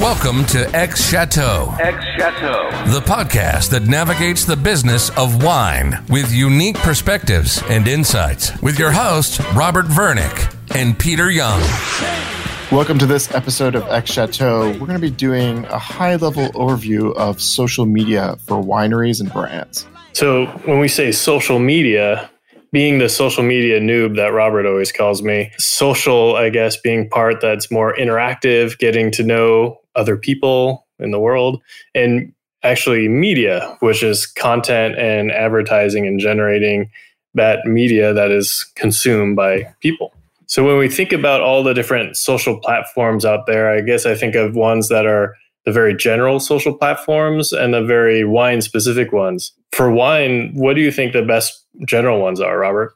Welcome to X Chateau, X Chateau. the podcast that navigates the business of wine with unique perspectives and insights. With your hosts, Robert Vernick and Peter Young. Welcome to this episode of X Chateau. We're going to be doing a high level overview of social media for wineries and brands. So when we say social media, being the social media noob that Robert always calls me, social, I guess, being part that's more interactive, getting to know other people in the world, and actually media, which is content and advertising and generating that media that is consumed by people. So when we think about all the different social platforms out there, I guess I think of ones that are the very general social platforms and the very wine specific ones. For wine, what do you think the best general ones are, Robert?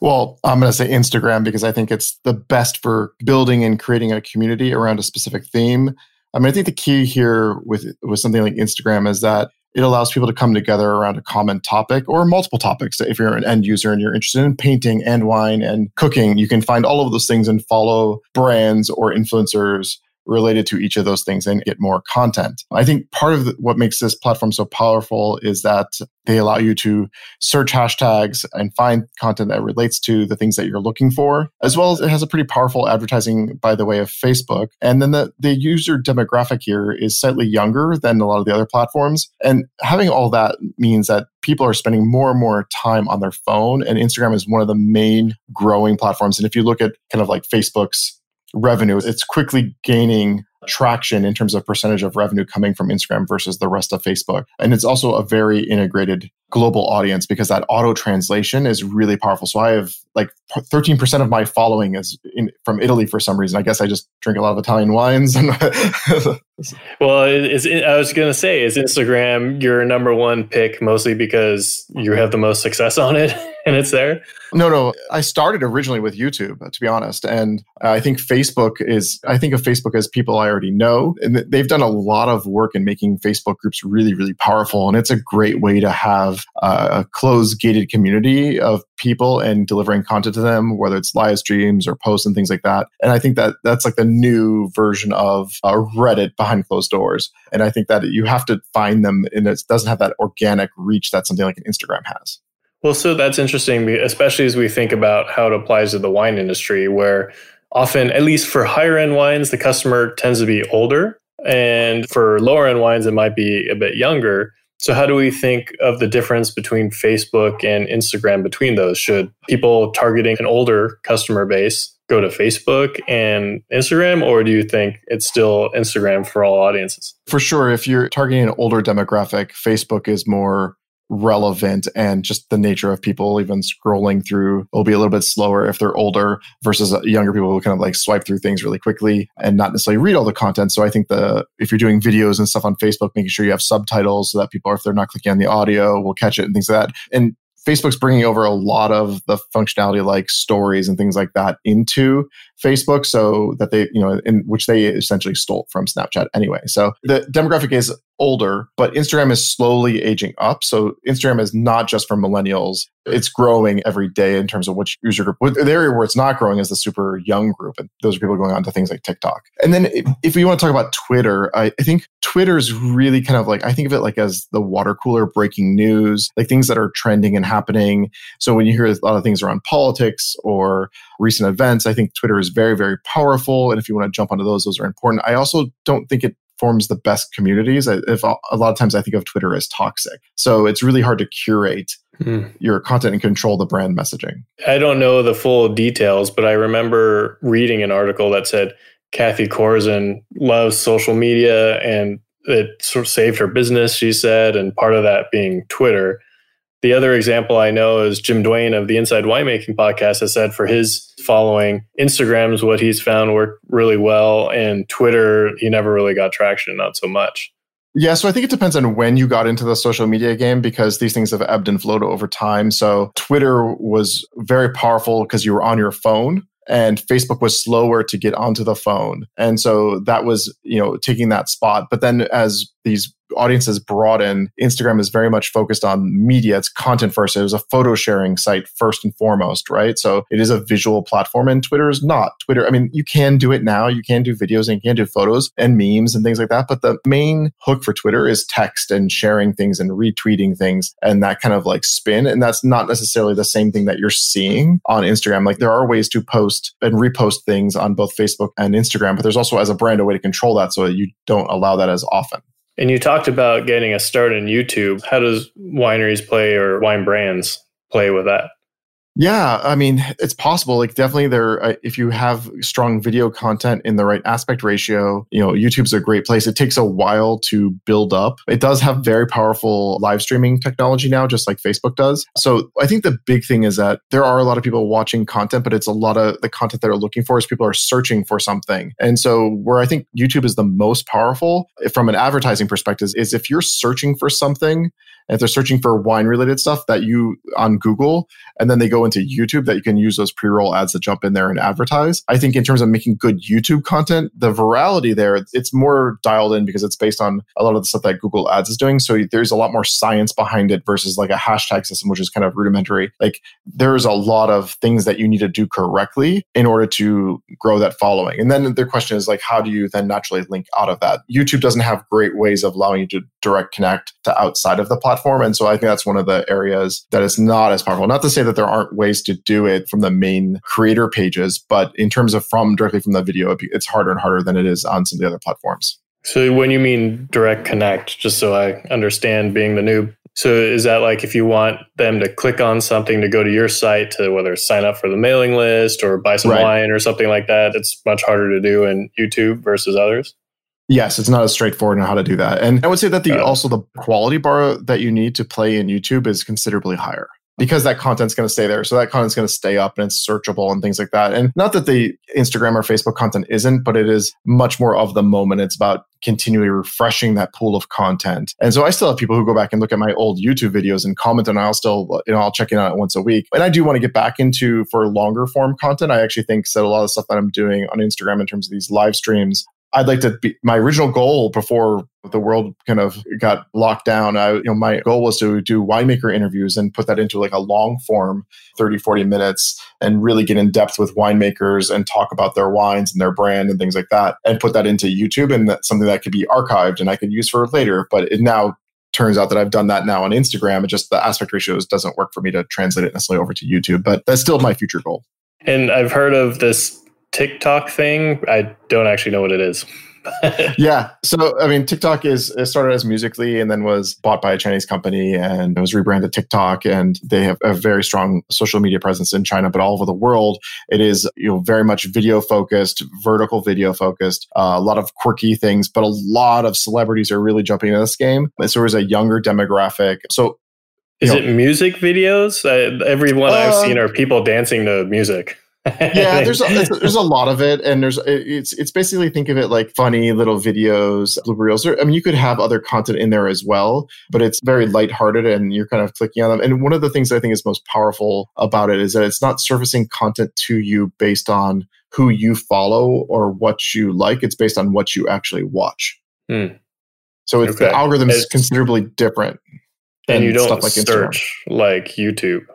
Well, I'm going to say Instagram because I think it's the best for building and creating a community around a specific theme. I mean, I think the key here with with something like Instagram is that it allows people to come together around a common topic or multiple topics. If you're an end user and you're interested in painting and wine and cooking, you can find all of those things and follow brands or influencers related to each of those things and get more content. I think part of what makes this platform so powerful is that they allow you to search hashtags and find content that relates to the things that you're looking for, as well as it has a pretty powerful advertising by the way of Facebook. And then the, the user demographic here is slightly younger than a lot of the other platforms. And having all that means that people are spending more and more time on their phone, and Instagram is one of the main growing platforms. And if you look at kind of like Facebook's revenue, it's quickly gaining traction in terms of percentage of revenue coming from Instagram versus the rest of Facebook. And it's also a very integrated global audience because that auto translation is really powerful. So I have like 13% of my following is in, from Italy for some reason. I guess I just drink a lot of Italian wines. well, is, I was going to say, is Instagram your number one pick mostly because you have the most success on it and it's there? No, no. I started originally with YouTube, to be honest. And I think Facebook is, I think of Facebook as people I already know. And they've done a lot of work in making Facebook groups really, really powerful. And it's a great way to have uh, a closed gated community of people and delivering content to them, whether it's live streams or posts and things like that. And I think that that's like the new version of uh, Reddit behind closed doors. And I think that you have to find them and it doesn't have that organic reach that something like an Instagram has. Well, so that's interesting, especially as we think about how it applies to the wine industry, where often, at least for higher end wines, the customer tends to be older. And for lower end wines, it might be a bit younger. So, how do we think of the difference between Facebook and Instagram between those? Should people targeting an older customer base go to Facebook and Instagram, or do you think it's still Instagram for all audiences? For sure. If you're targeting an older demographic, Facebook is more relevant and just the nature of people even scrolling through will be a little bit slower if they're older versus uh, younger people who kind of like swipe through things really quickly and not necessarily read all the content. So I think the if you're doing videos and stuff on Facebook, making sure you have subtitles so that people, if they're not clicking on the audio, will catch it and things like that. And Facebook's bringing over a lot of the functionality like stories and things like that into Facebook so that they, you know, in which they essentially stole from Snapchat anyway. So the demographic is older, but Instagram is slowly aging up. So Instagram is not just for millennials. It's growing every day in terms of which user group. The area where it's not growing is the super young group. And those are people going on to things like TikTok. And then if we want to talk about Twitter, I, I think Twitter is really kind of like, I think of it like as the water cooler breaking news, like things that are trending and happening. So when you hear a lot of things around politics or recent events, I think Twitter is very, very powerful. And if you want to jump onto those, those are important. I also don't think it forms the best communities. If a lot of times I think of Twitter as toxic, so it's really hard to curate hmm. your content and control the brand messaging. I don't know the full details, but I remember reading an article that said Cathy Corison loves social media and it sort of saved her business. She said, and part of that being Twitter. The other example I know is Jim Duane of the Inside Winemaking podcast has said for his following, Instagram's what he's found worked really well, and Twitter, he never really got traction, not so much. Yeah, so I think it depends on when you got into the social media game because these things have ebbed and flowed over time. So Twitter was very powerful because you were on your phone and Facebook was slower to get onto the phone. And so that was, you know, taking that spot. But then as these audiences broaden, Instagram is very much focused on media. It's content first. It was a photo sharing site first and foremost, right? So it is a visual platform and Twitter is not. Twitter, I mean, you can do it now. You can do videos and you can do photos and memes and things like that. But the main hook for Twitter is text and sharing things and retweeting things and that kind of like spin. And that's not necessarily the same thing that you're seeing on Instagram. Like there are ways to post and repost things on both Facebook and Instagram, but there's also as a brand a way to control that so that you don't allow that as often. And you talked about getting a start in YouTube. How does wineries play or wine brands play with that? Yeah, I mean, it's possible. Like, definitely, there. Uh, if you have strong video content in the right aspect ratio, you know, YouTube's a great place. It takes a while to build up. It does have very powerful live streaming technology now, just like Facebook does. So, I think the big thing is that there are a lot of people watching content, but it's a lot of the content that they're looking for is people are searching for something. And so, where I think YouTube is the most powerful from an advertising perspective is if you're searching for something if they're searching for wine related stuff that you on Google and then they go into YouTube that you can use those pre-roll ads to jump in there and advertise. I think in terms of making good YouTube content, the virality there, it's more dialed in because it's based on a lot of the stuff that Google Ads is doing. So there's a lot more science behind it versus like a hashtag system, which is kind of rudimentary. Like there's a lot of things that you need to do correctly in order to grow that following. And then the question is like, how do you then naturally link out of that? YouTube doesn't have great ways of allowing you to direct connect to outside of the platform. And so I think that's one of the areas that is not as powerful. Not to say that there aren't ways to do it from the main creator pages, but in terms of from directly from the video, it's harder and harder than it is on some of the other platforms. So when you mean direct connect, just so I understand being the noob, so is that like if you want them to click on something to go to your site to whether sign up for the mailing list or buy some right. wine or something like that, it's much harder to do in YouTube versus others? Yes, it's not as straightforward on how to do that. And I would say that the uh, also the quality bar that you need to play in YouTube is considerably higher because that content's going to stay there. So that content's going to stay up and it's searchable and things like that. And not that the Instagram or Facebook content isn't, but it is much more of the moment. It's about continually refreshing that pool of content. And so I still have people who go back and look at my old YouTube videos and comment and I'll still, you know, I'll check in on it once a week. And I do want to get back into for longer form content. I actually think that a lot of stuff that I'm doing on Instagram in terms of these live streams I'd like to be my original goal before the world kind of got locked down. I, you know, my goal was to do winemaker interviews and put that into like a long form, 30, 40 minutes and really get in depth with winemakers and talk about their wines and their brand and things like that and put that into YouTube and that's something that could be archived and I could use for later. But it now turns out that I've done that now on Instagram. It just the aspect ratios doesn't work for me to translate it necessarily over to YouTube, but that's still my future goal. And I've heard of this TikTok thing. I don't actually know what it is. yeah. So, I mean, TikTok is it started as Musical.ly and then was bought by a Chinese company and it was rebranded TikTok. And they have a very strong social media presence in China, but all over the world. It is, you know, very much video focused, vertical video focused, uh, a lot of quirky things, but a lot of celebrities are really jumping into this game. And so there's a younger demographic. So, is know, it music videos? Uh, every one uh, I've seen are people dancing to music yeah, there's a, there's a lot of it, and there's it's it's basically think of it like funny little videos, blooper reels. I mean, you could have other content in there as well, but it's very lighthearted, and you're kind of clicking on them. And one of the things I think is most powerful about it is that it's not surfacing content to you based on who you follow or what you like. It's based on what you actually watch. Hmm. So it's okay. the algorithm is considerably different. And you don't like search Instagram. like YouTube.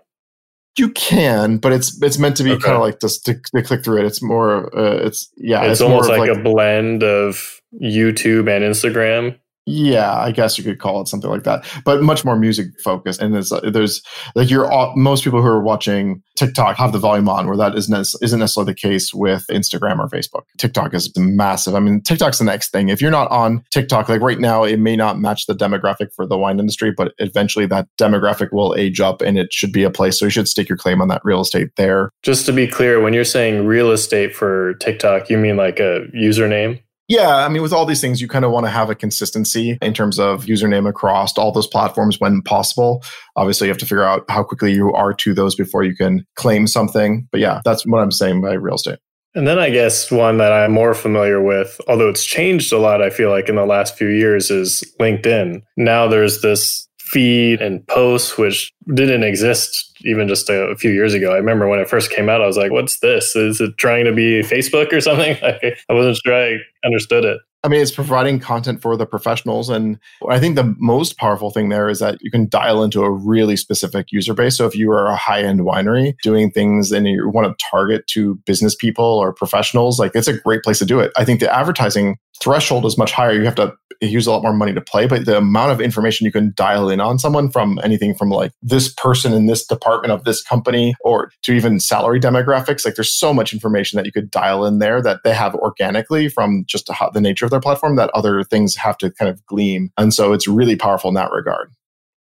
You can, but it's it's meant to be okay. kind of like just to, to, click through it. It's more, uh, it's yeah, it's, it's almost like, like, a blend of YouTube and Instagram. Yeah, I guess you could call it something like that, but much more music focused. And there's, uh, there's like you're most people who are watching TikTok have the volume on, where that isn't isn't necessarily the case with Instagram or Facebook. TikTok is massive. I mean, TikTok's the next thing. If you're not on TikTok, like right now, it may not match the demographic for the wine industry, but eventually that demographic will age up, and it should be a place. So you should stake your claim on that real estate there. Just to be clear, when you're saying real estate for TikTok, you mean like a username? Yeah, I mean, with all these things, you kind of want to have a consistency in terms of username across all those platforms when possible. Obviously, you have to figure out how quickly you are to those before you can claim something. But yeah, that's what I'm saying by real estate. And then I guess one that I'm more familiar with, although it's changed a lot, I feel like in the last few years, is LinkedIn. Now there's this feed and posts, which didn't exist even just a, few years ago. I remember when it first came out, I was like, what's this? Is it trying to be Facebook or something? I wasn't sure I understood it. I mean, it's providing content for the professionals. And I think the most powerful thing there is that you can dial into a really specific user base. So if you are a high end winery doing things and you want to target to business people or professionals, like it's a great place to do it. I think the advertising threshold is much higher. You have to use a lot more money to play, but the amount of information you can dial in on someone from anything from like this person in this department of this company or to even salary demographics, like there's so much information that you could dial in there that they have organically from just the nature of their platform that other things have to kind of gleam. And so it's really powerful in that regard.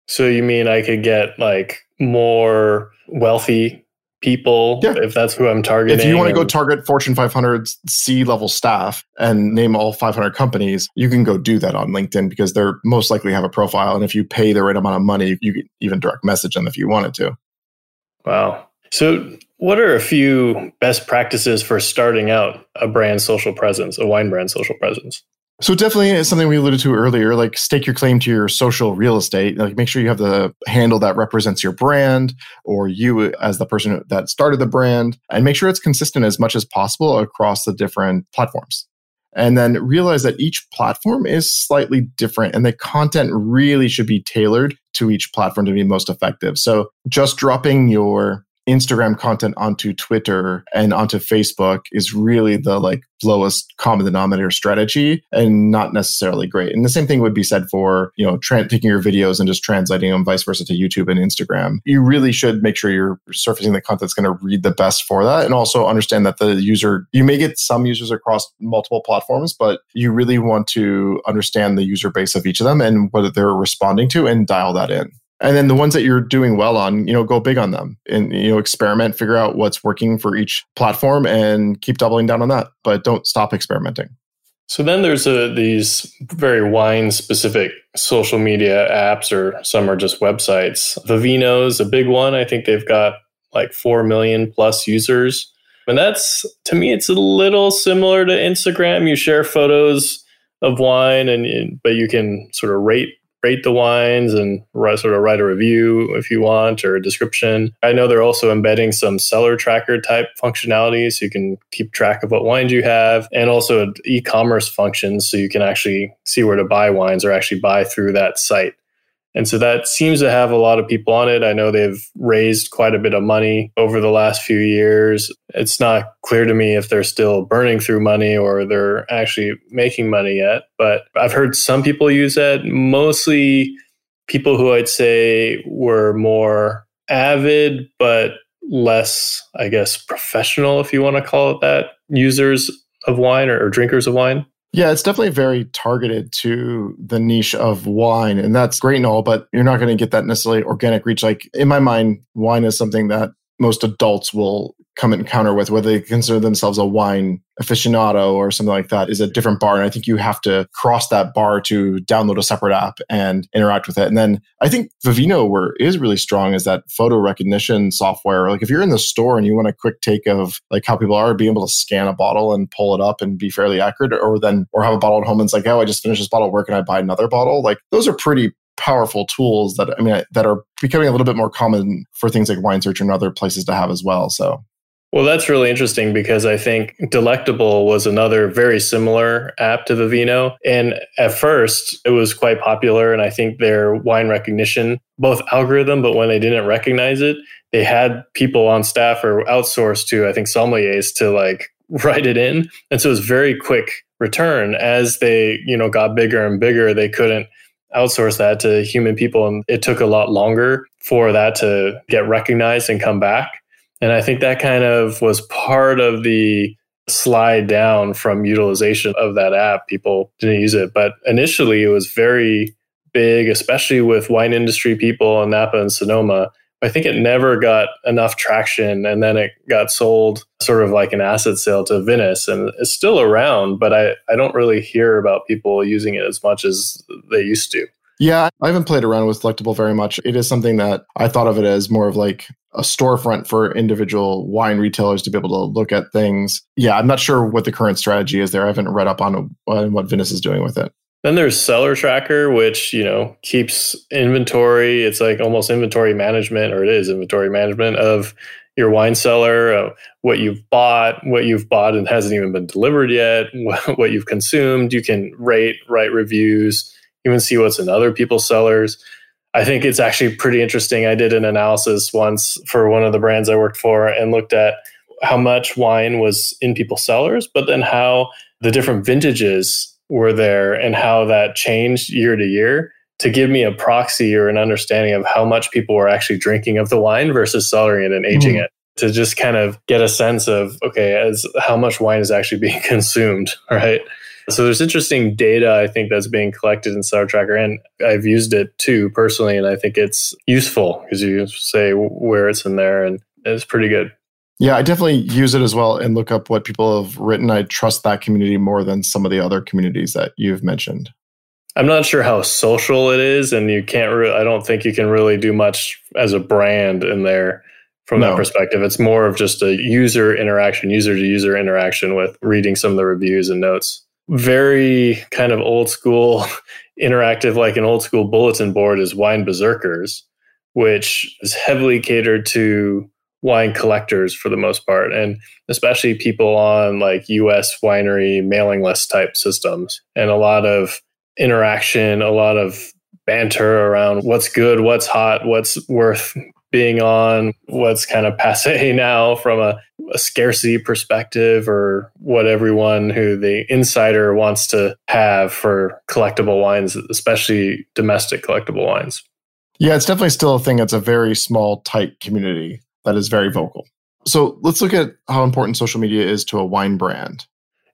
So you mean I could get like more wealthy people yeah. if that's who I'm targeting. If you want to go target Fortune 500 C level staff and name all 500 companies, you can go do that on LinkedIn because they're most likely have a profile. And if you pay the right amount of money, you can even direct message them if you wanted to. Wow. So, what are a few best practices for starting out a brand social presence, a wine brand social presence? So definitely something we alluded to earlier, like stake your claim to your social real estate. Like make sure you have the handle that represents your brand or you as the person that started the brand and make sure it's consistent as much as possible across the different platforms. And then realize that each platform is slightly different and the content really should be tailored to each platform to be most effective. So just dropping your Instagram content onto Twitter and onto Facebook is really the like lowest common denominator strategy and not necessarily great. And the same thing would be said for, you know, tra- taking your videos and just translating them vice versa to YouTube and Instagram. You really should make sure you're surfacing the content that's going to read the best for that and also understand that the user you may get some users across multiple platforms, but you really want to understand the user base of each of them and what they're responding to and dial that in and then the ones that you're doing well on you know go big on them and you know experiment figure out what's working for each platform and keep doubling down on that but don't stop experimenting. So then there's a, these very wine specific social media apps or some are just websites. Vivino is a big one. I think they've got like 4 million plus users. And that's to me it's a little similar to instagram. You share photos of wine and but you can sort of rate rate the wines and write, sort of write a review if you want or a description. I know they're also embedding some CellarTracker type functionality so you can keep track of what wines you have and also e-commerce functions so you can actually see where to buy wines or actually buy through that site. And so that seems to have a lot of people on it. I know they've raised quite a bit of money over the last few years. It's not clear to me if they're still burning through money or they're actually making money yet. But I've heard some people use that, mostly people who I'd say were more avid, but less, I guess, professional, if you want to call it that, users of wine or, or drinkers of wine. Yeah, it's definitely very targeted to the niche of wine. And that's great and all, but you're not going to get that necessarily organic reach. Like in my mind, wine is something that most adults will come encounter with, whether they consider themselves a wine aficionado or something like that, is a different bar. And I think you have to cross that bar to download a separate app and interact with it. And then I think Vivino is really strong is that photo recognition software. Like if you're in the store and you want a quick take of like how people are, being able to scan a bottle and pull it up and be fairly accurate, or then or have a bottle at home and it's like, oh, I just finished this bottle, where can I buy another bottle? Like those are pretty powerful tools that I mean that are becoming a little bit more common for things like wine search and other places to have as well. So well, that's really interesting because I think Delectable was another very similar app to Vivino. And at first, it was quite popular. And I think their wine recognition, both algorithm, but when they didn't recognize it, they had people on staff or outsourced to, I think, sommeliers to like write it in. And so it was very quick return. As they, you know, got bigger and bigger, they couldn't outsource that to human people. And it took a lot longer for that to get recognized and come back. And I think that kind of was part of the slide down from utilization of that app. People didn't use it. But initially, it was very big, especially with wine industry people in Napa and Sonoma. I think it never got enough traction and then it got sold sort of like an asset sale to Vinous and it's still around, but I, I don't really hear about people using it as much as they used to. Yeah, I haven't played around with Delectable very much. It is something that I thought of it as more of like a storefront for individual wine retailers to be able to look at things. Yeah, I'm not sure what the current strategy is there. I haven't read up on, on what Vinous is doing with it. Then there's CellarTracker, which you know keeps inventory. It's like almost inventory management, or it is inventory management of your wine cellar, uh, what you've bought, what you've bought and hasn't even been delivered yet, what you've consumed. You can rate, write reviews, even see what's in other people's cellars. I think it's actually pretty interesting. I did an analysis once for one of the brands I worked for and looked at how much wine was in people's cellars, but then how the different vintages were there and how that changed year to year to give me a proxy or an understanding of how much people were actually drinking of the wine versus cellaring it and aging mm. it to just kind of get a sense of okay as how much wine is actually being consumed right so there's interesting data i think that's being collected in cellar tracker and i've used it too personally and i think it's useful because you say where it's in there and it's pretty good yeah, I definitely use it as well and look up what people have written. I trust that community more than some of the other communities that you've mentioned. I'm not sure how social it is, and you can't. Re- I don't think you can really do much as a brand in there from no. that perspective. It's more of just a user interaction, user to user interaction with reading some of the reviews and notes. Very kind of old school, interactive, like an old school bulletin board is Wine Berserkers, which is heavily catered to wine collectors for the most part, and especially people on like US winery mailing list type systems, and a lot of interaction, a lot of banter around what's good, what's hot, what's worth being on, what's kind of passe now from a, a, scarcity perspective, or what everyone who the insider wants to have for collectible wines, especially domestic collectible wines. Yeah, it's definitely still a thing. It's a very small, tight community that is very vocal. So let's look at how important social media is to a wine brand.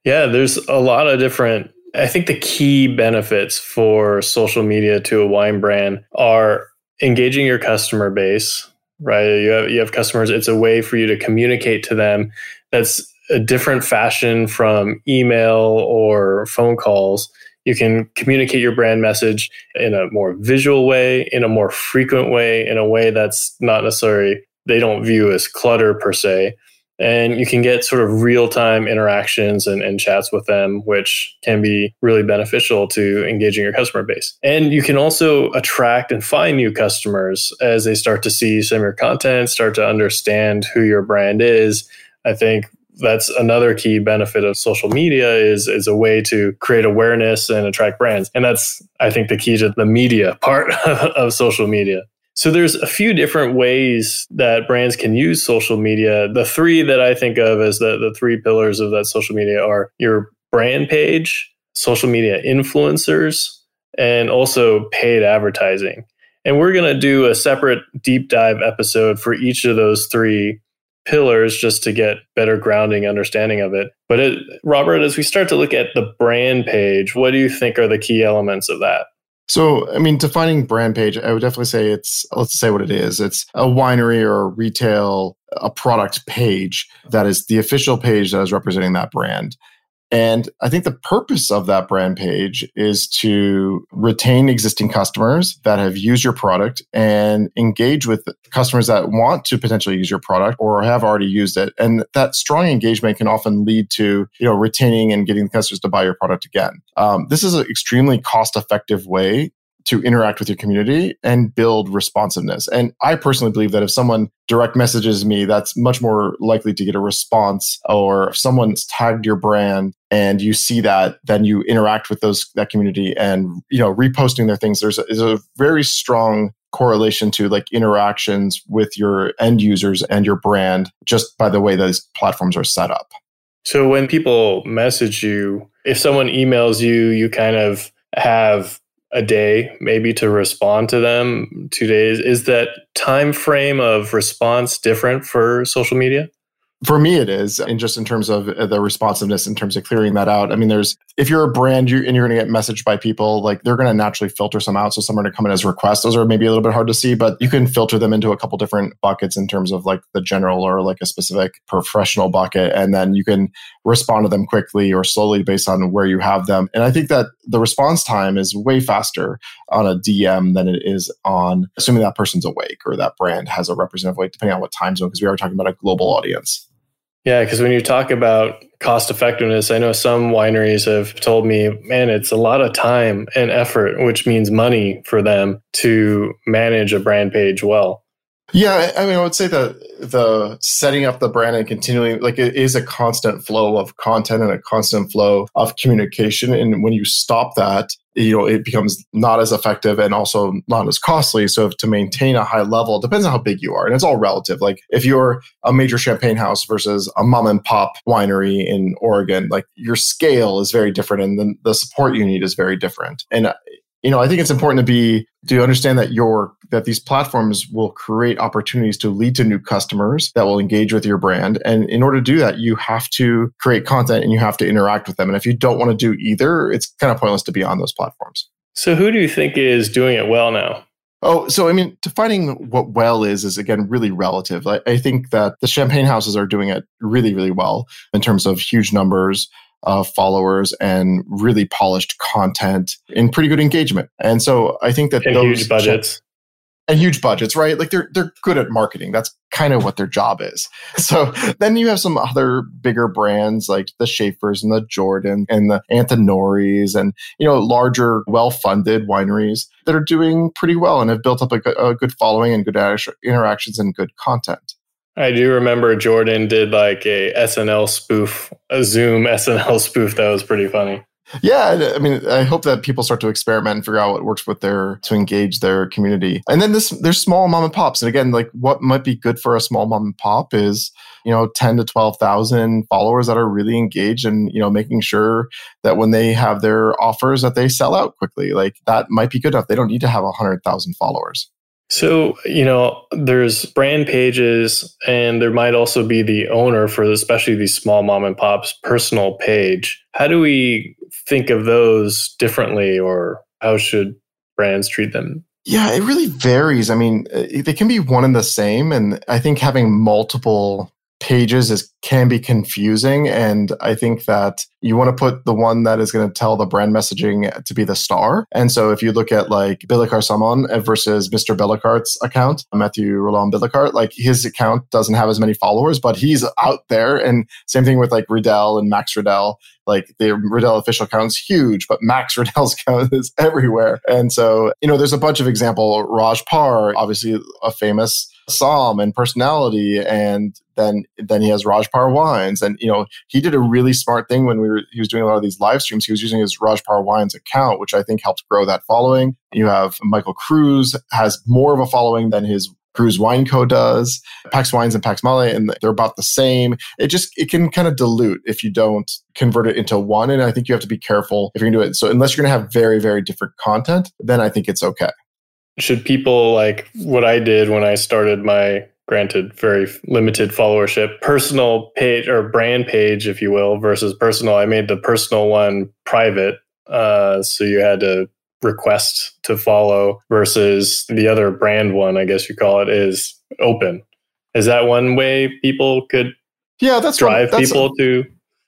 Yeah, there's a lot of different. I think the key benefits for social media to a wine brand are engaging your customer base, right? You have, you have customers, it's a way for you to communicate to them that's a different fashion from email or phone calls. You can communicate your brand message in a more visual way, in a more frequent way, in a way that's not necessarily they don't view as clutter per se. And you can get sort of real time interactions and, and, chats with them, which can be really beneficial to engaging your customer base. And you can also attract and find new customers as they start to see some of your content, start to understand who your brand is. I think that's another key benefit of social media is is a way to create awareness and attract brands and that's i think the key to the media part of social media so there's a few different ways that brands can use social media. The three that I think of as the, the three pillars of that social media are your brand page, social media influencers, and also paid advertising. And we're going to do a separate deep dive episode for each of those three pillars just to get better grounding understanding of it. But it, Robert, as we start to look at the brand page, what do you think are the key elements of that? So, I mean, defining brand page, I would definitely say it's, let's say what it is. It's a winery or retail, a product page that is the official page that is representing that brand. And I think the purpose of that brand page is to retain existing customers that have used your product and engage with customers that want to potentially use your product or have already used it. And that strong engagement can often lead to, you know, retaining and getting the customers to buy your product again. Um, this is an extremely cost effective way to interact with your community and build responsiveness. And I personally believe that if someone direct messages me, that's much more likely to get a response. Or if someone's tagged your brand and you see that, then you interact with those that community and you know reposting their things. There's a, a very strong correlation to like interactions with your end users and your brand just by the way those platforms are set up. So when people message you, if someone emails you, you kind of have a day maybe to respond to them two days is that time frame of response different for social media for me, it is, and just in terms of uh, the responsiveness, in terms of clearing that out. I mean, there's if you're a brand you, and you're going to get messaged by people, like they're going to naturally filter some out. So some are going to come in as requests. Those are maybe a little bit hard to see, but you can filter them into a couple different buckets in terms of like the general or like a specific professional bucket, and then you can respond to them quickly or slowly based on where you have them. And I think that the response time is way faster on a DM than it is on assuming that person's awake or that brand has a representative weight, depending on what time zone, because we are talking about a global audience. Yeah, because when you talk about cost effectiveness, I know some wineries have told me, man, it's a lot of time and effort, which means money for them to manage a brand page well. Yeah, I mean, I would say that the setting up the brand and continuing, like, it is a constant flow of content and a constant flow of communication. And when you stop that, you know, it becomes not as effective and also not as costly. So to maintain a high level, depends on how big you are. And it's all relative. Like if you're a major champagne house versus a mom and pop winery in Oregon, like your scale is very different and the, the support you need is very different. And you know, I think it's important to be to understand that your that these platforms will create opportunities to lead to new customers that will engage with your brand. And in order to do that, you have to create content and you have to interact with them. And if you don't want to do either, it's kind of pointless to be on those platforms. So who do you think is doing it well now? Oh, so I mean, defining what well is is again really relative. I, I think that the champagne houses are doing it really, really well in terms of huge numbers, uh, followers and really polished content and pretty good engagement. And so I think that and those huge budgets. and huge budgets, right? Like they're they're good at marketing. That's kind of what their job is. So then you have some other bigger brands like the Shafers and the Jordan and the Anthony's and you know larger, well-funded wineries that are doing pretty well and have built up a, a good following and good interactions and good content. I do remember Jordan did like a SNL spoof, a Zoom SNL spoof that was pretty funny. Yeah, I mean, I hope that people start to experiment and figure out what works with their to engage their community. And then this, there's small mom and pops, and again, like what might be good for a small mom and pop is you know ten to twelve thousand followers that are really engaged, and you know making sure that when they have their offers that they sell out quickly. Like that might be good enough. They don't need to have a hundred thousand followers. So, you know, there's brand pages, and there might also be the owner for especially these small mom and pops personal page. How do we think of those differently, or how should brands treat them? Yeah, it really varies. I mean, they can be one and the same. And I think having multiple pages is can be confusing and i think that you want to put the one that is going to tell the brand messaging to be the star and so if you look at like Billecart-Salmon versus Mr. Billecart's account Matthew Roland-Billecart like his account doesn't have as many followers but he's out there and same thing with like Riedel and Max Riedel like the Riedel official account's huge, but Max Riedel's account is everywhere. And so, you know, there's a bunch of example. Raj Parr, obviously a famous Somm and personality and then then he has Rajpar wines. And you know he did a really smart thing when we were he was doing a lot of these live streams. He was using his Rajpar wines account which I think helped grow that following. You have Michael Cruse has more of a following than his Cruse Wine Co does. Pax Wines and Pax Mahle and they're about the same. It just it can kind of dilute if you don't convert it into one and I think you have to be careful if you're to do it. So unless you're going to have very very different content then I think it's okay should people like what I did when I started my granted very limited followership personal page or brand page if you will versus personal i made the personal one private uh, so you had to request to follow versus the other brand one i guess you call it is open. Is that one way people could yeah that's drive one, that's people a, to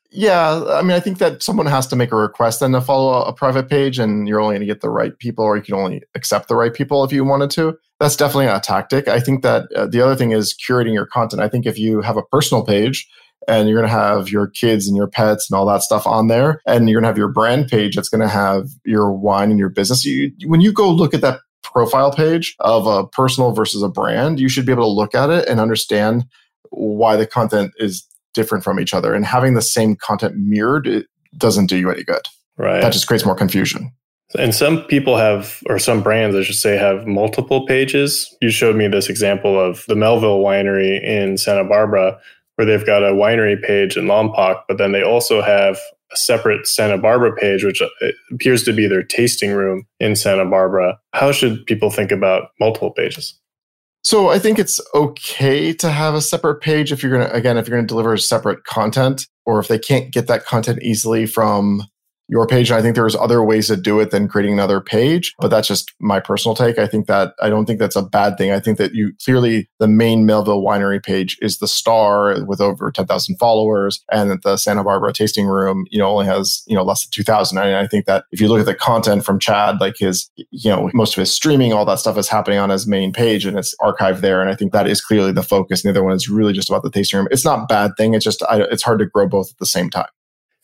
yeah, I mean, I think that someone has to make a request then to follow a private page, and you're only going to get the right people, or you can only accept the right people if you wanted to. That's definitely a tactic. I think that uh, the other thing is curating your content. I think if you have a personal page and you're going to have your kids and your pets and all that stuff on there, and you're going to have your brand page that's going to have your wine and your business, you, when you go look at that profile page of a personal versus a brand, you should be able to look at it and understand why the content is different from each other. And having the same content mirrored it doesn't do you any good. Right. That just creates more confusion. And some people have, or some brands, I should say, have multiple pages. You showed me this example of the Melville Winery in Santa Barbara, where they've got a winery page in Lompoc, but then they also have a separate Santa Barbara page, which uh, appears to be their tasting room in Santa Barbara. How should people think about multiple pages? So I think it's okay to have a separate page if you're going to, again, if you're going to deliver separate content, or if they can't get that content easily from your page. And I think there's other ways to do it than creating another page, but that's just my personal take. I think that I don't think that's a bad thing. I think that you clearly the main Melville winery page is the star with over 10,000 followers and that the Santa Barbara tasting room, you know, only has, you know, less than 2000. And I think that if you look at the content from Chad, like his, you know, most of his streaming, all that stuff is happening on his main page and it's archived there. And I think that is clearly the focus. And the other one is really just about the tasting room. It's not bad thing. It's just, I, it's hard to grow both at the same time.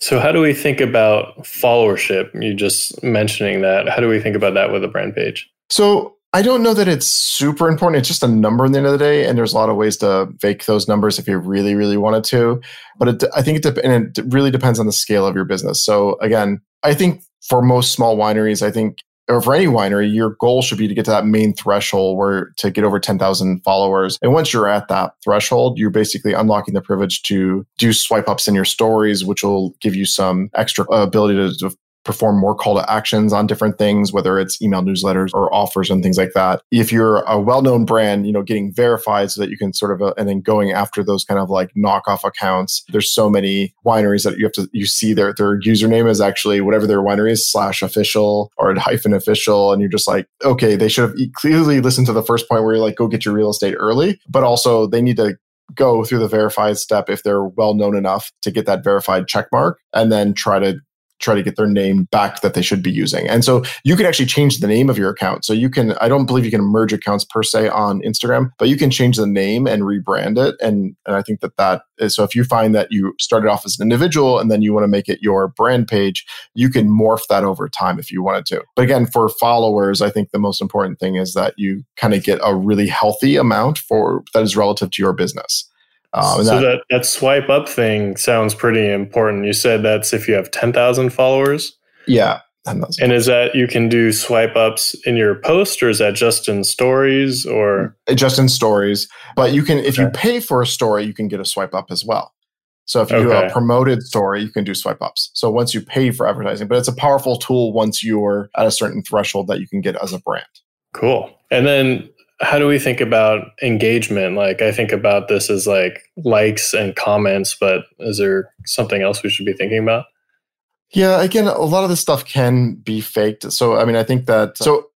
So, how do we think about followership? You just mentioning that. How do we think about that with a brand page? So, I don't know that it's super important. It's just a number in the end of the day, and there's a lot of ways to fake those numbers if you really, really wanted to. But it, I think it, de- and it really depends on the scale of your business. So again, I think for most small wineries, I think or for any winery, your goal should be to get to that main threshold where to get over 10,000 followers. And once you're at that threshold, you're basically unlocking the privilege to do swipe ups in your stories, which will give you some extra uh, ability to, to perform more call to actions on different things, whether it's email newsletters or offers and things like that. If you're a well-known brand, you know, getting verified so that you can sort of, uh, and then going after those kind of like knockoff accounts. There's so many wineries that you have to, you see their, their username is actually whatever their winery is slash official or hyphen official. And you're just like, okay, they should have clearly listened to the first point where you're like, go get your real estate early, but also they need to go through the verified step if they're well known enough to get that verified check mark and then try to try to get their name back that they should be using. And so you can actually change the name of your account. So you can, I don't believe you can merge accounts per se on Instagram, but you can change the name and rebrand it. And, and I think that that is, so if you find that you started off as an individual and then you want to make it your brand page, you can morph that over time if you wanted to. But again, for followers, I think the most important thing is that you kind of get a really healthy amount for that is relative to your business. Um, so that, that, that swipe up thing sounds pretty important. You said that's if you have ten thousand followers. Yeah, and is that you can do swipe ups in your post, or is that just in stories, or uh, just in stories? But you can, if okay. you pay for a story, you can get a swipe up as well. So if you okay. do a promoted story, you can do swipe ups. So once you pay for advertising, but it's a powerful tool once you're at a certain threshold that you can get as a brand. Cool. And then how do we think about engagement? Like, I think about this as like likes and comments, but is there something else we should be thinking about? Yeah, again, a lot of this stuff can be faked. So, I mean, I think that so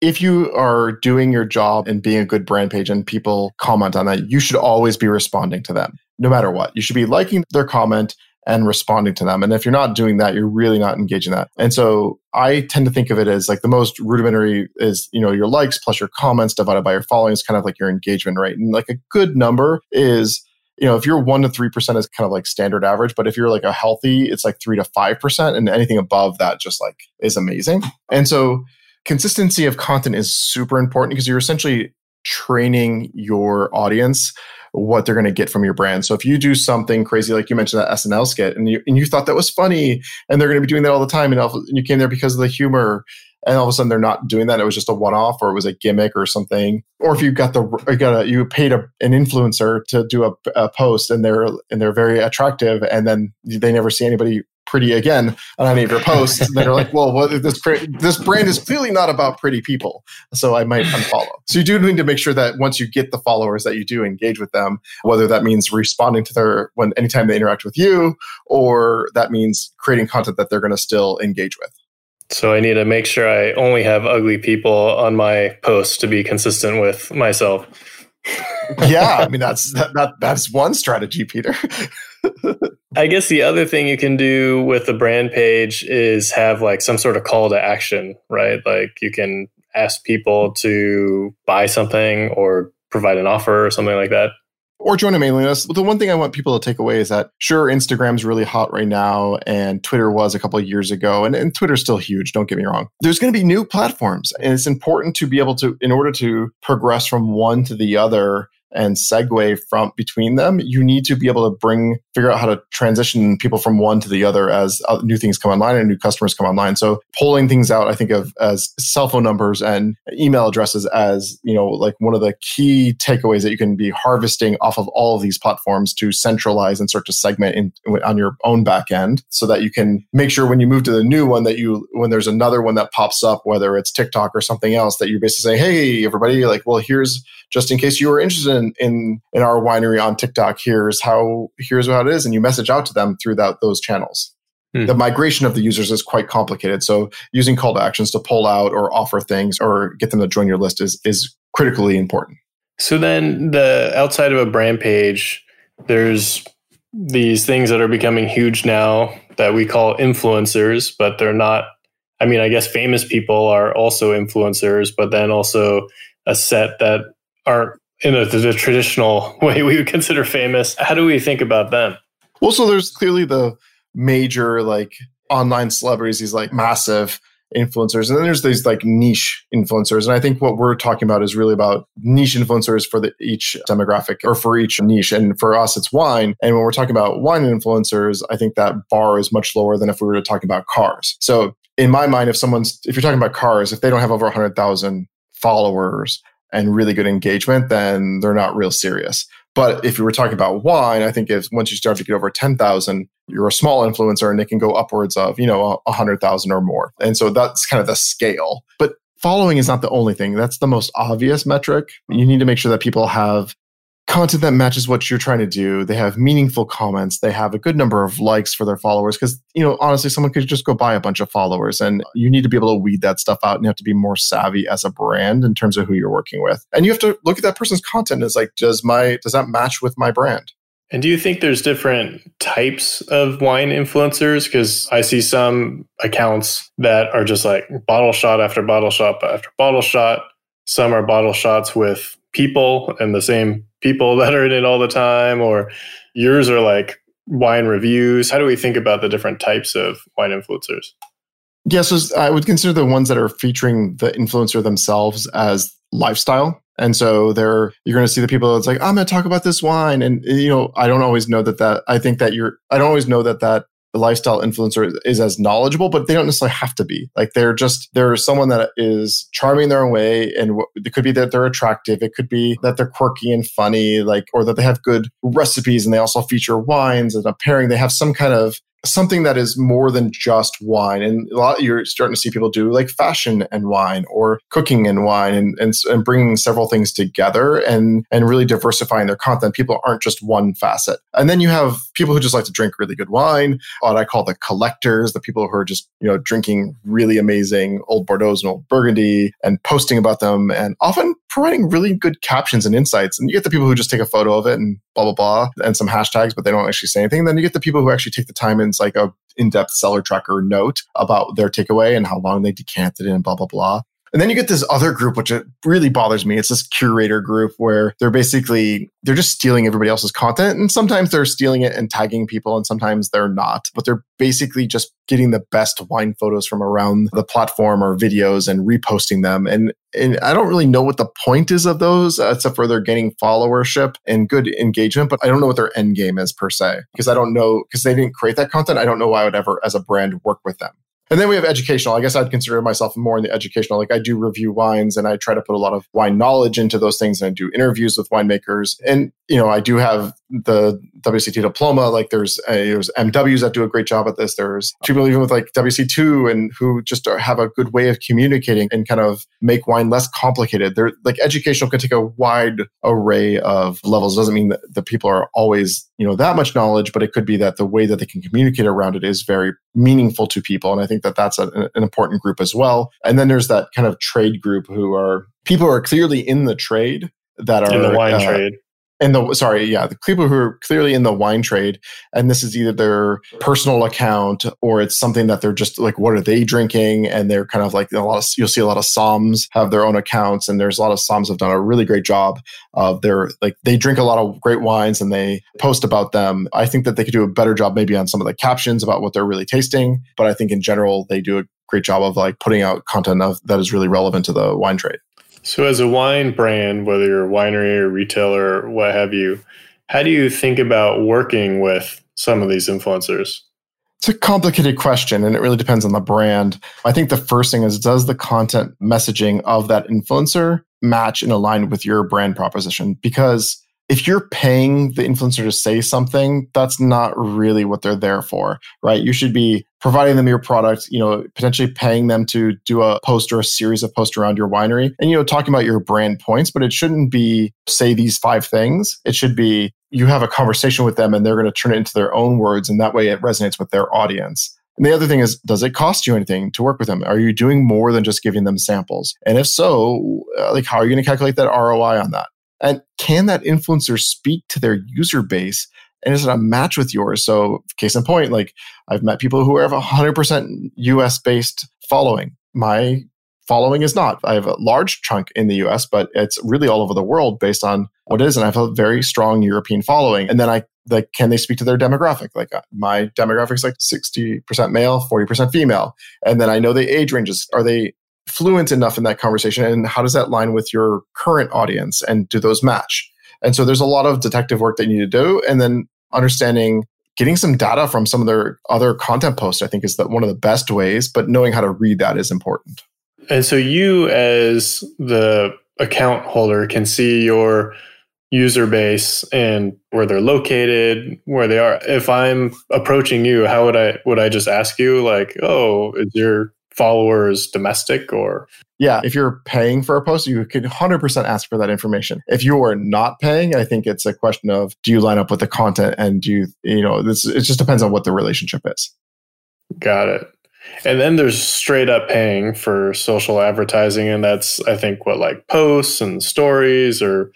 if you are doing your job and being a good brand page and people comment on that, you should always be responding to them no matter what. You should be liking their comment and responding to them. And if you're not doing that, you're really not engaging that. And so I tend to think of it as like the most rudimentary is, you know, your likes plus your comments divided by your following is kind of like your engagement rate. And like a good number is, you know, if you're one to three percent is kind of like standard average, but if you're like a healthy, it's like three to five percent, and anything above that just like is amazing. And so consistency of content is super important because you're essentially training your audience what they're going to get from your brand. So if you do something crazy, like you mentioned that SNL skit, and you and you thought that was funny, and they're going to be doing that all the time, and, you came there because of the humor, and all of a sudden they're not doing that. It was just a one-off, or it was a gimmick, or something. Or if you got the you got a, you paid a, an influencer to do a, a post, and they're and they're very attractive, and then they never see anybody pretty again on any of your posts. and they're like, well, what, this this brand is clearly not about pretty people, so I might unfollow. So you do need to make sure that once you get the followers, that you do engage with them, whether that means responding to their when anytime they interact with you, or that means creating content that they're going to still engage with. So I need to make sure I only have ugly people on my posts to be consistent with myself. yeah, I mean that's that, that that's one strategy, Peter. I guess the other thing you can do with the brand page is have like some sort of call to action, right? Like you can ask people to buy something or provide an offer or something like that. Or join a mailing list. The one thing I want people to take away is that sure, Instagram's really hot right now, and Twitter was a couple of years ago, and, and Twitter's still huge, don't get me wrong. There's going to be new platforms, and it's important to be able to, in order to progress from one to the other, and segue from between them, you need to be able to bring figure out how to transition people from one to the other as uh, new things come online and new customers come online. So pulling things out, I think of as cell phone numbers and email addresses as you know like one of the key takeaways that you can be harvesting off of all of these platforms to centralize and start to segment in, on your own back end, so that you can make sure when you move to the new one that you when there's another one that pops up, whether it's TikTok or something else, that you're basically saying, hey everybody, like well here's just in case you were interested in, in, in our winery on TikTok, here's how here's how it is, and you message out to them through that, those channels. Hmm. The migration of the users is quite complicated. So using call to actions to pull out or offer things or get them to join your list is is critically important. So then the outside of a brand page, there's these things that are becoming huge now that we call influencers, but they're not I mean, I guess famous people are also influencers, but then also a set that aren't in a, the traditional way we would consider famous. How do we think about them? Well, so there's clearly the major like online celebrities, these like massive influencers. And then there's these like niche influencers. And I think what we're talking about is really about niche influencers for the, each demographic or for each niche. And for us, it's wine. And when we're talking about wine influencers, I think that bar is much lower than if we were to talk about cars. So in my mind, if someone's, if you're talking about cars, if they don't have over 100,000 followers and really good engagement, then they're not real serious. But if you were talking about wine, I think if once you start to get over 10,000, you're a small influencer and it can go upwards of, you know, 100,000 or more. And so that's kind of the scale. But following is not the only thing. That's the most obvious metric. You need to make sure that people have content that matches what you're trying to do. They have meaningful comments. They have a good number of likes for their followers. Because, you know, honestly, someone could just go buy a bunch of followers and you need to be able to weed that stuff out and you have to be more savvy as a brand in terms of who you're working with. And you have to look at that person's content as like, does my, does that match with my brand? And do you think there's different types of wine influencers? Because I see some accounts that are just like bottle shot after bottle shot after bottle shot. Some are bottle shots with people and the same people that are in it all the time, or yours are like wine reviews. How do we think about the different types of wine influencers? Yeah, so I would consider the ones that are featuring the influencer themselves as lifestyle. And so there, you're going to see the people that's like, I'm going to talk about this wine. And, you know, I don't always know that that, I think that you're, I don't always know that that lifestyle influencer is as knowledgeable, but they don't necessarily have to be. Like they're just they're someone that is charming their own way, and it could be that they're attractive. It could be that they're quirky and funny, like or that they have good recipes, and they also feature wines and a pairing. They have some kind of something that is more than just wine. And a lot you're starting to see people do like fashion and wine or cooking and wine and, and, and bringing several things together and, and really diversifying their content. People aren't just one facet. And then you have people who just like to drink really good wine, what I call the collectors, the people who are just, you know, drinking really amazing old Bordeaux and old Burgundy and posting about them and often providing really good captions and insights. And you get the people who just take a photo of it and blah, blah, blah, and some hashtags, but they don't actually say anything. And then you get the people who actually take the time and it's like a in-depth CellarTracker note about their takeaway and how long they decanted it and blah blah blah. And then you get this other group, which really bothers me. It's this curator group where they're basically they're just stealing everybody else's content. And sometimes they're stealing it and tagging people, and sometimes they're not. But they're basically just getting the best wine photos from around the platform or videos and reposting them. And and I don't really know what the point is of those, uh, except for they're gaining followership and good engagement. But I don't know what their end game is per se, because I don't know because they didn't create that content. I don't know why I would ever, as a brand, work with them. And then we have educational. I guess I'd consider myself more in the educational. Like I do review wines and I try to put a lot of wine knowledge into those things and I do interviews with winemakers. And, you know, I do have the WSET diploma. Like there's, uh, there's MWs that do a great job at this. There's people even with like WSET 2 and who just are, have a good way of communicating and kind of make wine less complicated. They're like educational can take a wide array of levels. It doesn't mean that the people are always, you know, that much knowledge, but it could be that the way that they can communicate around it is very meaningful to people. And I think that that's a, an important group as well. And then there's that kind of trade group who are people who are clearly in the trade that are in the wine uh, trade in the sorry, yeah, the people who are clearly in the wine trade, and this is either their personal account or it's something that they're just like, what are they drinking? And they're kind of like a lot of you'll see a lot of somms have their own accounts, and there's a lot of somms have done a really great job of their like they drink a lot of great wines and they post about them. I think that they could do a better job maybe on some of the captions about what they're really tasting, but I think in general they do a great job of like putting out content of, that is really relevant to the wine trade. So, as a wine brand, whether you're a winery or retailer, or what have you, how do you think about working with some of these influencers? It's a complicated question and it really depends on the brand. I think the first thing is does the content messaging of that influencer match and align with your brand proposition? Because if you're paying the influencer to say something, that's not really what they're there for, right? You should be providing them your product, you know, potentially paying them to do a post or a series of posts around your winery and, you know, talking about your brand points, but it shouldn't be say these five things. It should be you have a conversation with them and they're going to turn it into their own words. And that way it resonates with their audience. And the other thing is, does it cost you anything to work with them? Are you doing more than just giving them samples? And if so, uh, like, how are you going to calculate that ROI on that? And can that influencer speak to their user base? And is it a match with yours? So, case in point, like I've met people who have a 100% US based following. My following is not. I have a large chunk in the US, but it's really all over the world based on what it is. And I have a very strong European following. And then I like, can they speak to their demographic? Like uh, my demographic is like 60% male, 40% female. And then I know the age ranges. Are they fluent enough in that conversation? And how does that line with your current audience? And do those match? And so there's a lot of detective work that you need to do. And then understanding getting some data from some of their other content posts, I think is that one of the best ways, but knowing how to read that is important. And so you as the account holder can see your user base and where they're located, where they are. If I'm approaching you, how would I would I just ask you like, "Oh, is your followers domestic or? Yeah if you're paying for a post you could 100% ask for that information. If you are not paying i think it's a question of do you line up with the content and do you you know this it just depends on what the relationship is. Got it. And then there's straight up paying for social advertising and that's i think what like posts and stories or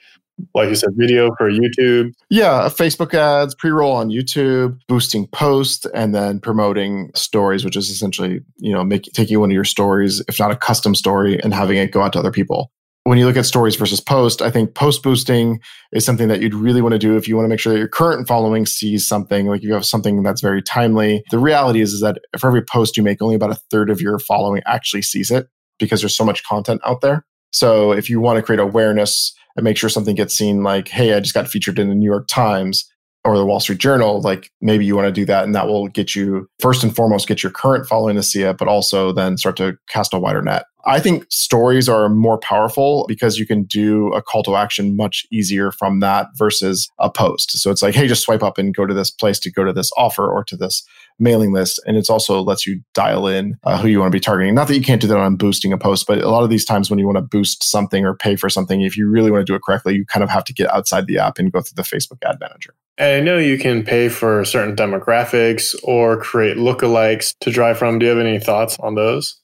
like you said, video for YouTube? Yeah, uh, Facebook ads, pre roll on YouTube, boosting posts, and then promoting stories, which is essentially, you know, make, taking one of your stories, if not a custom story, and having it go out to other people. When you look at stories versus post, I think post boosting is something that you'd really want to do if you want to make sure that your current following sees something, like you have something that's very timely. The reality is, is that for every post you make, only about a third of your following actually sees it because there's so much content out there. So if you want to create awareness and make sure something gets seen like, hey, I just got featured in the New York Times or the Wall Street Journal, like maybe you want to do that. And that will get you, first and foremost, get your current following to see it, but also then start to cast a wider net. I think stories are more powerful because you can do a call to action much easier from that versus a post. So it's like, hey, just swipe up and go to this place to go to this offer or to this mailing list. And it's also lets you dial in uh, who you want to be targeting. Not that you can't do that on boosting a post, but a lot of these times when you want to boost something or pay for something, if you really want to do it correctly, you kind of have to get outside the app and go through the Facebook ad manager. And I know you can pay for certain demographics or create lookalikes to drive from. Do you have any thoughts on those?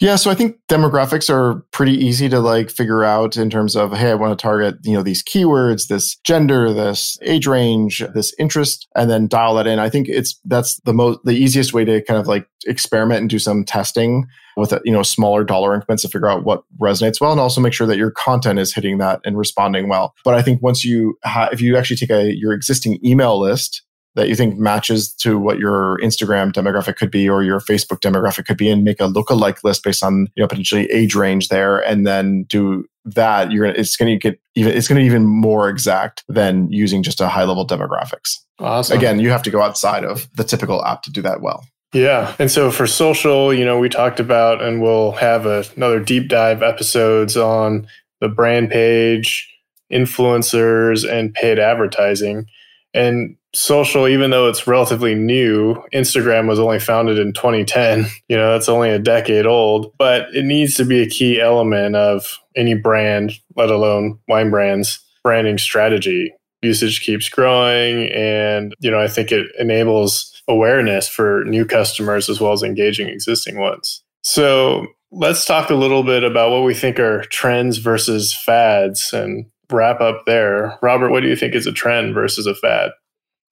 Yeah, so I think demographics are pretty easy to like figure out in terms of hey, I want to target, you know, these keywords, this gender, this age range, this interest and then dial that in. I think it's that's the most the easiest way to kind of like experiment and do some testing with you know smaller dollar increments to figure out what resonates well and also make sure that your content is hitting that and responding well. But I think once you ha- if you actually take a your existing email list that you think matches to what your Instagram demographic could be or your Facebook demographic could be and make a lookalike list based on, you know, potentially age range there and then do that, you're gonna it's gonna get even it's gonna be even more exact than using just a high level demographics. Awesome. Again, you have to go outside of the typical app to do that well. Yeah. And so for social, you know, we talked about and we'll have a, another deep dive episodes on the brand page, influencers, and paid advertising. And social, even though it's relatively new, Instagram was only founded in 2010. You know, that's only a decade old, but it needs to be a key element of any brand, let alone wine brands branding strategy. Usage keeps growing. And, you know, I think it enables awareness for new customers as well as engaging existing ones. So let's talk a little bit about what we think are trends versus fads and wrap up there. Robert, what do you think is a trend versus a fad?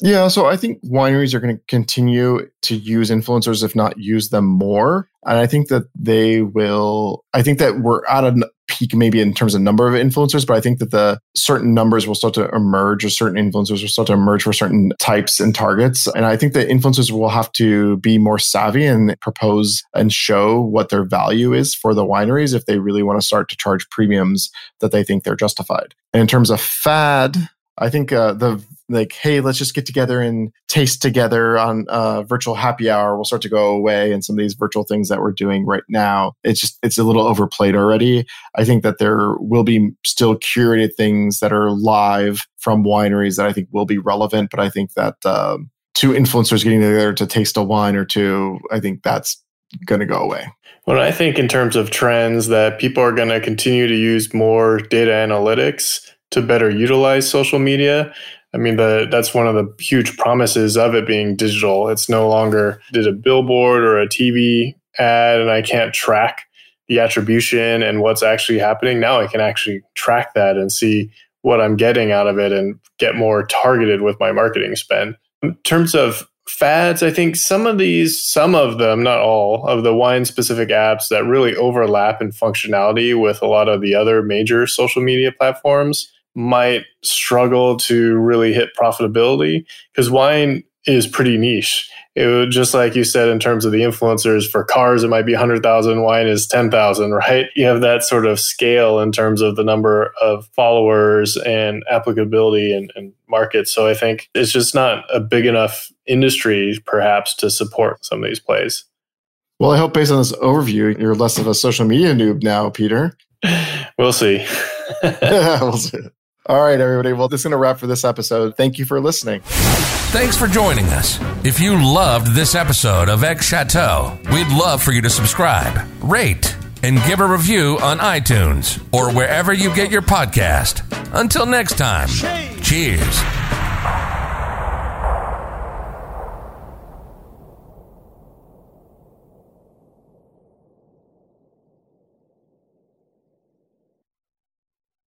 Yeah, so I think wineries are going to continue to use influencers, if not use them more. And I think that they will, I think that we're at a peak maybe in terms of number of influencers, but I think that the certain numbers will start to emerge or certain influencers will start to emerge for certain types and targets. And I think that influencers will have to be more savvy and propose and show what their value is for the wineries if they really want to start to charge premiums that they think they're justified. And in terms of fad, I think uh, the like, hey, let's just get together and taste together on uh, virtual happy hour will start to go away, and some of these virtual things that we're doing right now, it's just it's a little overplayed already. I think that there will be still curated things that are live from wineries that I think will be relevant, but I think that um, two influencers getting together to taste a wine or two, I think that's going to go away. Well, I think in terms of trends that people are going to continue to use more data analytics to better utilize social media. I mean, the, that's one of the huge promises of it being digital. It's no longer did a billboard or a TV ad, and I can't track the attribution and what's actually happening. Now I can actually track that and see what I'm getting out of it and get more targeted with my marketing spend. In terms of fads. I think some of these, some of them, not all, of the wine specific apps that really overlap in functionality with a lot of the other major social media platforms might struggle to really hit profitability because wine is pretty niche. It would just like you said in terms of the influencers for cars, it might be 100,000, wine is 10,000, right? You have that sort of scale in terms of the number of followers and applicability and, and markets. So I think it's just not a big enough industry, perhaps, to support some of these plays. Well, I hope based on this overview, you're less of a social media noob now, Peter. we'll see. we'll see. All right, everybody. Well, this is going to wrap for this episode. Thank you for listening. Thanks for joining us. If you loved this episode of X Chateau, we'd love for you to subscribe, rate, and give a review on iTunes or wherever you get your podcast. Until next time, cheers.